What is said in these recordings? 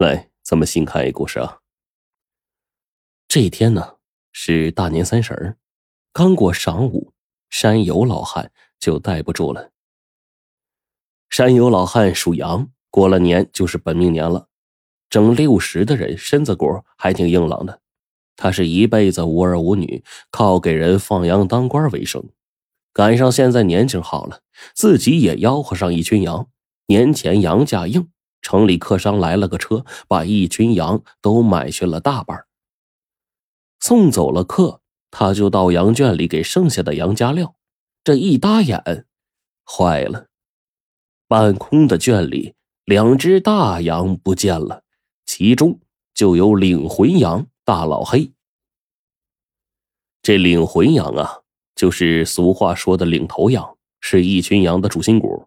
来，咱们新看一故事啊。这一天呢是大年三十儿，刚过晌午，山友老汉就待不住了。山友老汉属羊，过了年就是本命年了。整六十的人，身子骨还挺硬朗的。他是一辈子无儿无女，靠给人放羊当官为生。赶上现在年景好了，自己也吆喝上一群羊。年前羊价硬。城里客商来了个车，把一群羊都买去了大半。送走了客，他就到羊圈里给剩下的羊加料。这一搭眼，坏了，半空的圈里两只大羊不见了，其中就有领魂羊大老黑。这领魂羊啊，就是俗话说的领头羊，是一群羊的主心骨。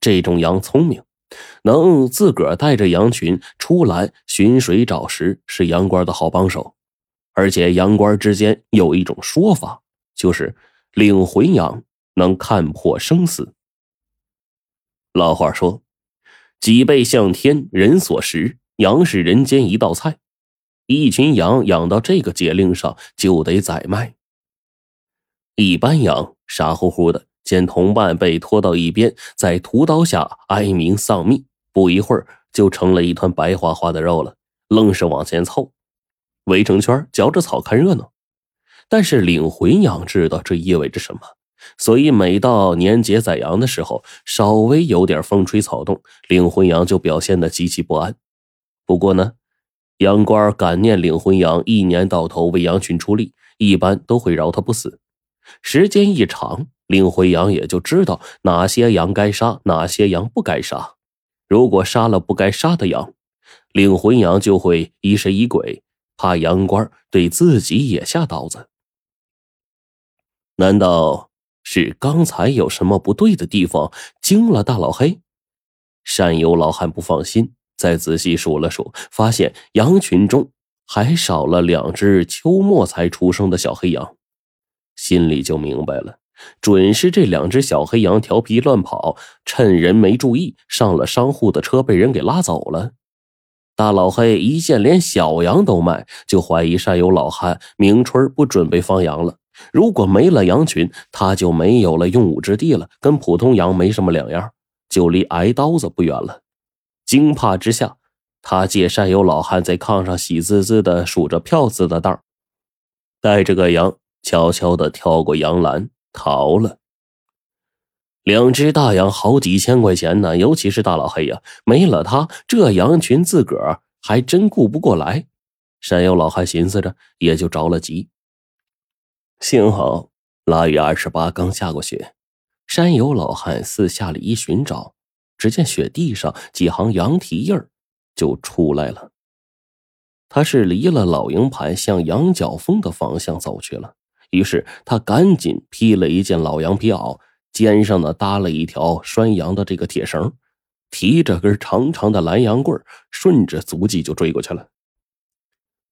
这种羊聪明。能自个儿带着羊群出来寻水找食，是羊倌的好帮手。而且羊倌之间有一种说法，就是领魂羊能看破生死。老话说：“脊背向天，人所食；羊是人间一道菜。”一群羊养到这个节令上，就得宰卖。一般羊傻乎乎的。见同伴被拖到一边，在屠刀下哀鸣丧命，不一会儿就成了一团白花花的肉了，愣是往前凑，围成圈嚼着草看热闹。但是领魂羊知道这意味着什么，所以每到年节宰羊的时候，稍微有点风吹草动，领魂羊就表现的极其不安。不过呢，羊倌感念领魂羊一年到头为羊群出力，一般都会饶他不死。时间一长。领回羊也就知道哪些羊该杀，哪些羊不该杀。如果杀了不该杀的羊，领魂羊就会疑神疑鬼，怕羊倌对自己也下刀子。难道是刚才有什么不对的地方惊了大老黑？山友老汉不放心，再仔细数了数，发现羊群中还少了两只秋末才出生的小黑羊，心里就明白了。准是这两只小黑羊调皮乱跑，趁人没注意上了商户的车，被人给拉走了。大老黑一见连小羊都卖，就怀疑山有老汉明春不准备放羊了。如果没了羊群，他就没有了用武之地了，跟普通羊没什么两样，就离挨刀子不远了。惊怕之下，他借山有老汉在炕上喜滋滋的数着票子的当，带着个羊悄悄的跳过羊栏。逃了，两只大羊好几千块钱呢，尤其是大老黑呀，没了他，这羊群自个儿还真顾不过来。山友老汉寻思着，也就着了急。幸好腊月二十八刚下过雪，山友老汉四下里一寻找，只见雪地上几行羊蹄印儿就出来了。他是离了老营盘，向羊角峰的方向走去了。于是他赶紧披了一件老羊皮袄，肩上呢搭了一条拴羊的这个铁绳，提着根长长的蓝羊棍顺着足迹就追过去了。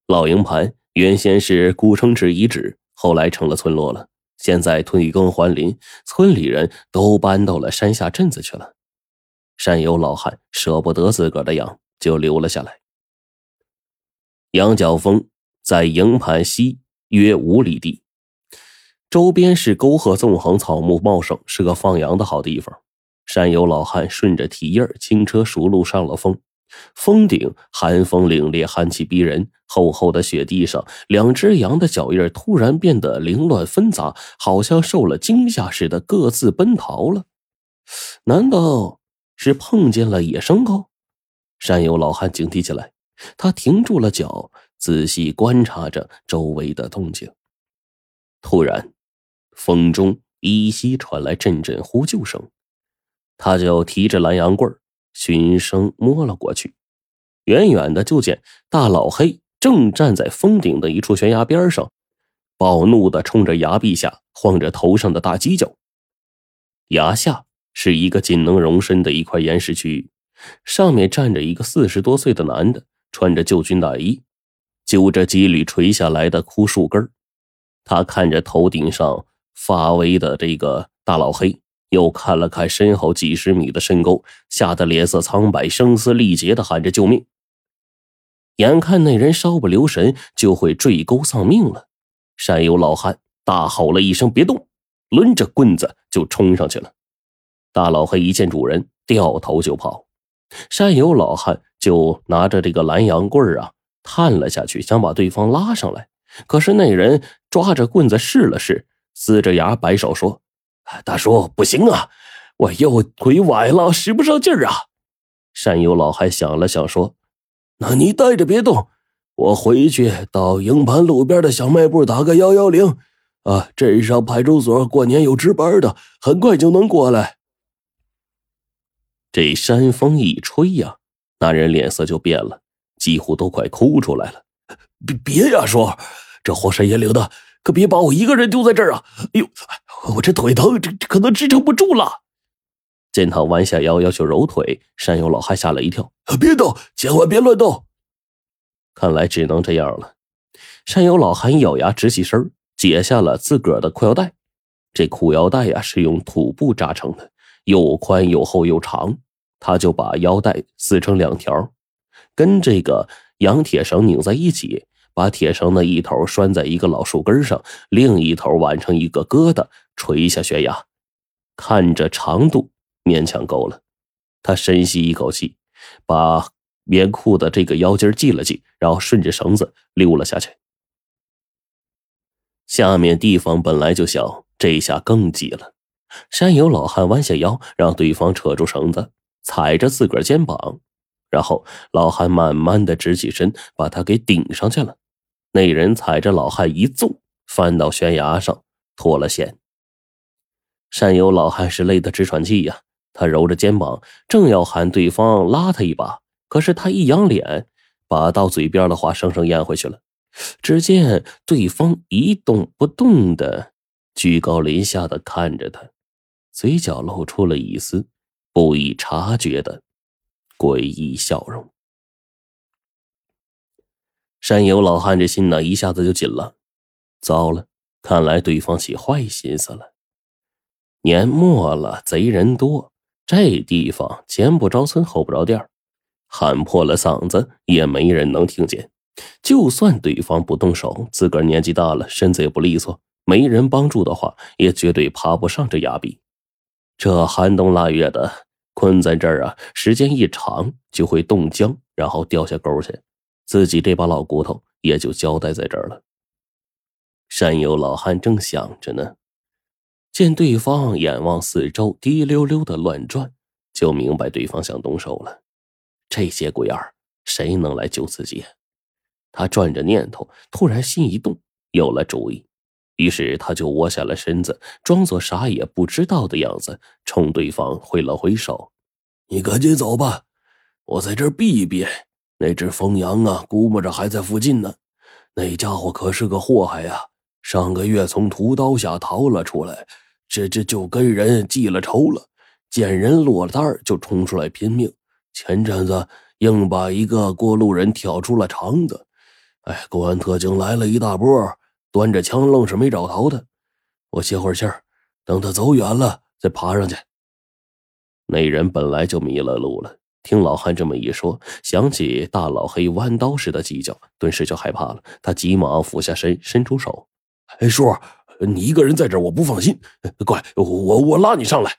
老营盘原先是古城池遗址，后来成了村落了。现在退耕还林，村里人都搬到了山下镇子去了。山有老汉舍不得自个儿的羊，就留了下来。羊角峰在营盘西约五里地。周边是沟壑纵横，草木茂盛，是个放羊的好地方。山有老汉顺着蹄印轻车熟路上了峰。峰顶寒风凛冽，寒气逼人。厚厚的雪地上，两只羊的脚印突然变得凌乱纷杂，好像受了惊吓似的，各自奔逃了。难道是碰见了野牲口？山有老汉警惕起来，他停住了脚，仔细观察着周围的动静。突然。风中依稀传来阵阵呼救声，他就提着蓝羊棍循声摸了过去。远远的就见大老黑正站在峰顶的一处悬崖边上，暴怒的冲着崖壁下晃着头上的大犄角。崖下是一个仅能容身的一块岩石区域，上面站着一个四十多岁的男的，穿着旧军大衣，揪着几缕垂下来的枯树根他看着头顶上。发威的这个大老黑又看了看身后几十米的深沟，吓得脸色苍白、声嘶力竭的喊着救命。眼看那人稍不留神就会坠沟丧命了，山友老汉大吼了一声：“别动！”抡着棍子就冲上去了。大老黑一见主人，掉头就跑。山友老汉就拿着这个蓝洋棍啊，探了下去，想把对方拉上来。可是那人抓着棍子试了试，呲着牙摆手说：“大叔，不行啊，我右腿崴了，使不上劲儿啊。”山友老汉想了想说。那你待着别动，我回去到营盘路边的小卖部打个幺幺零，啊，镇上派出所过年有值班的，很快就能过来。这山风一吹呀，那人脸色就变了，几乎都快哭出来了。别别呀，叔，这荒山野岭的，可别把我一个人丢在这儿啊！哎呦，我这腿疼，这这可能支撑不住了。见他弯下腰要求揉腿，山友老汉吓了一跳：“别动，千万别乱动！”看来只能这样了。山友老汉咬牙直起身，解下了自个儿的裤腰带。这裤腰带呀是用土布扎成的，又宽又厚又长。他就把腰带撕成两条，跟这个羊铁绳拧在一起，把铁绳的一头拴在一个老树根上，另一头挽成一个疙瘩，垂下悬崖。看着长度。勉强够了，他深吸一口气，把棉裤的这个腰筋系了系，然后顺着绳子溜了下去。下面地方本来就小，这下更挤了。山友老汉弯下腰，让对方扯住绳子，踩着自个儿肩膀，然后老汉慢慢的直起身，把他给顶上去了。那人踩着老汉一纵，翻到悬崖上，脱了险。山友老汉是累得直喘气呀。他揉着肩膀，正要喊对方拉他一把，可是他一扬脸，把到嘴边的话生生咽回去了。只见对方一动不动的，居高临下的看着他，嘴角露出了一丝不易察觉的诡异笑容。山友老汉这心呢，一下子就紧了。糟了，看来对方起坏心思了。年末了，贼人多。这地方前不着村后不着店喊破了嗓子也没人能听见。就算对方不动手，自个儿年纪大了，身子也不利索，没人帮助的话，也绝对爬不上这崖壁。这寒冬腊月的困在这儿啊，时间一长就会冻僵，然后掉下沟去，自己这把老骨头也就交代在这儿了。山友老汉正想着呢。见对方眼望四周，滴溜溜的乱转，就明白对方想动手了。这些鬼儿，谁能来救自己？他转着念头，突然心一动，有了主意。于是他就窝下了身子，装作啥也不知道的样子，冲对方挥了挥手：“你赶紧走吧，我在这儿避一避。那只疯羊啊，估摸着还在附近呢。那家伙可是个祸害呀！上个月从屠刀下逃了出来。”这这就跟人记了仇了，见人落了单就冲出来拼命。前阵子硬把一个过路人挑出了肠子，哎，公安特警来了一大波，端着枪愣是没找着他。我歇会儿气儿，等他走远了再爬上去。那人本来就迷了路了，听老汉这么一说，想起大老黑弯刀似的计较，顿时就害怕了。他急忙俯下身，伸出手：“哎，叔。”你一个人在这儿，我不放心。过来，我我拉你上来。